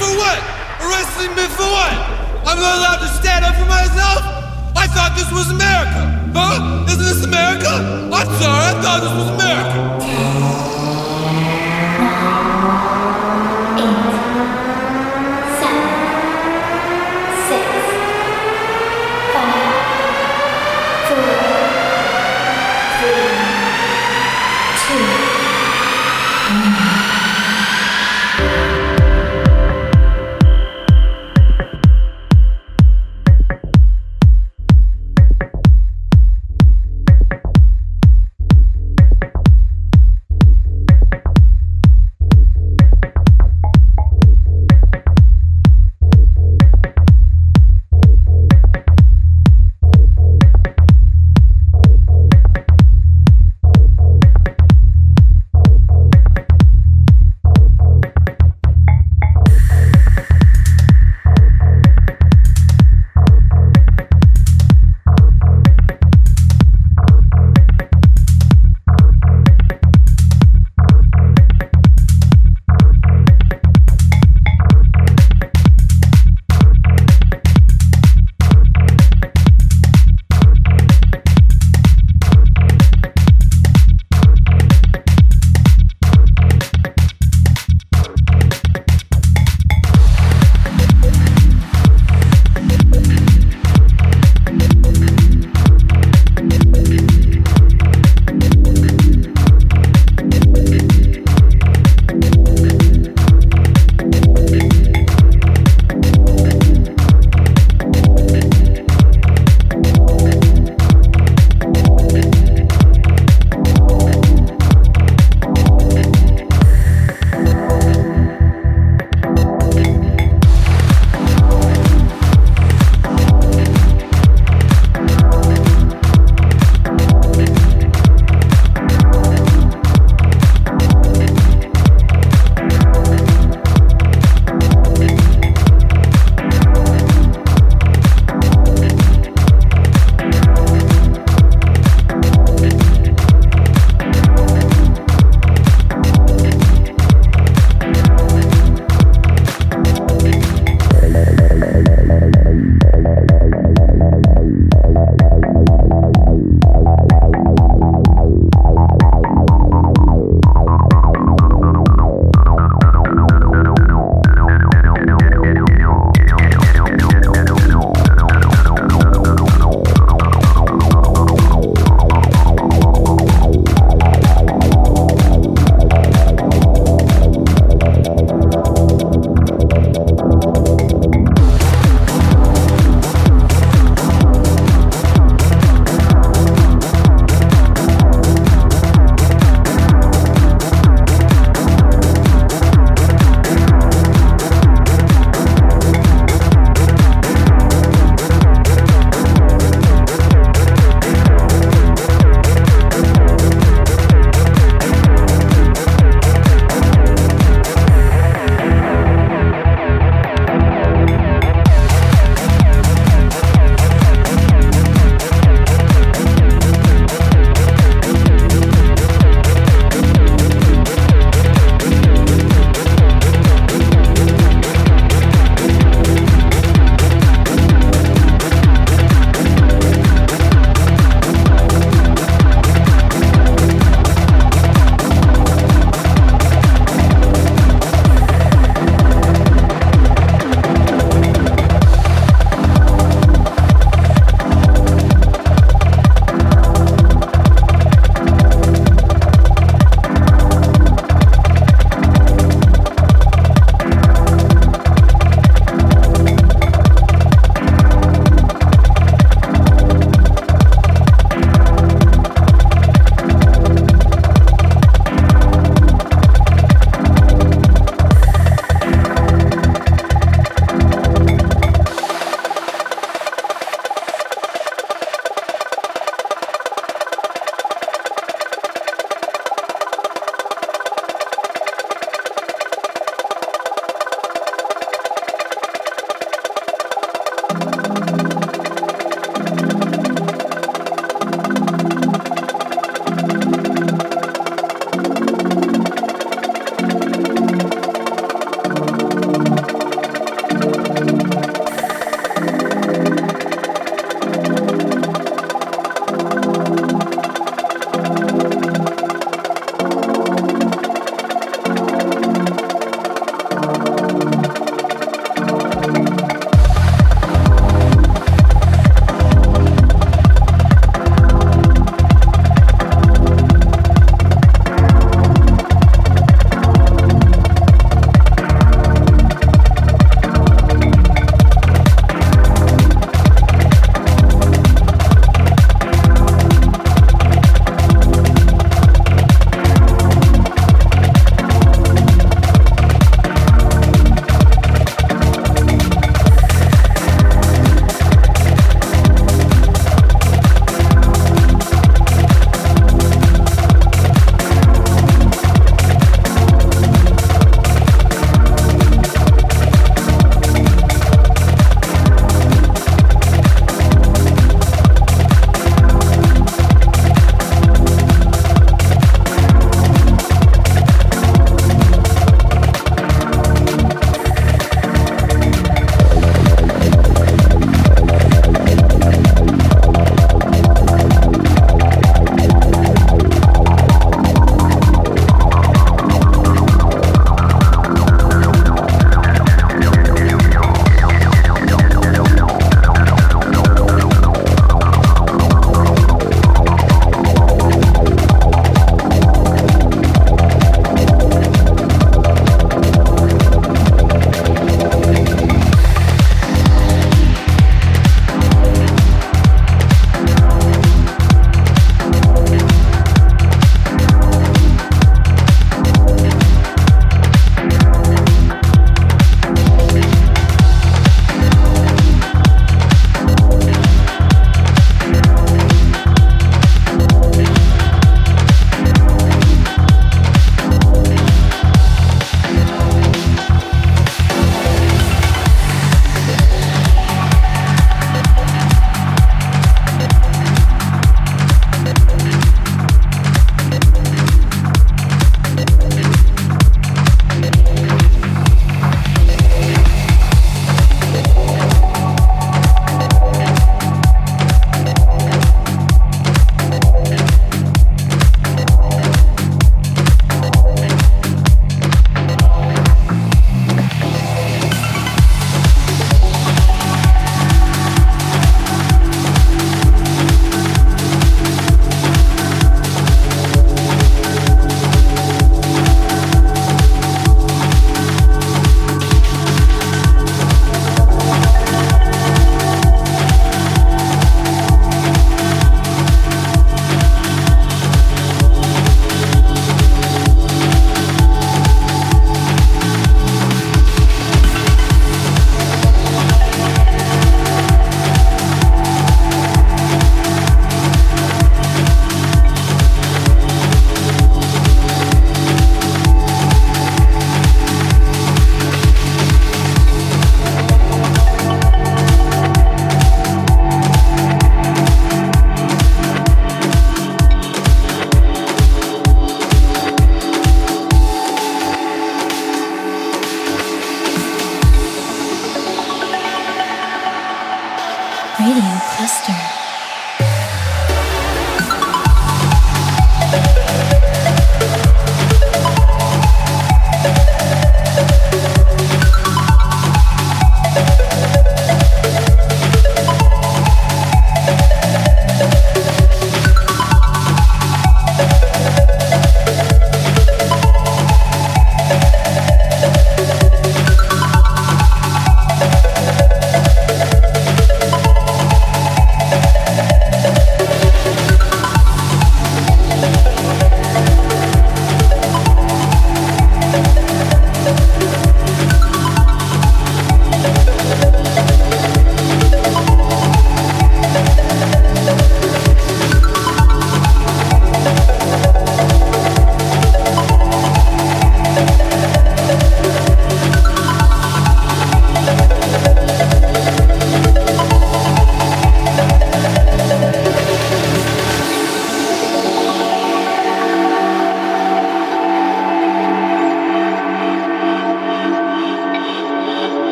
for what? Arresting me for what? I'm not allowed to stand up for myself? I thought this was America. Huh? Isn't this America? I'm sorry, I thought this was America.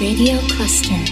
Radio Cluster.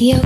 Radio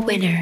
listener poll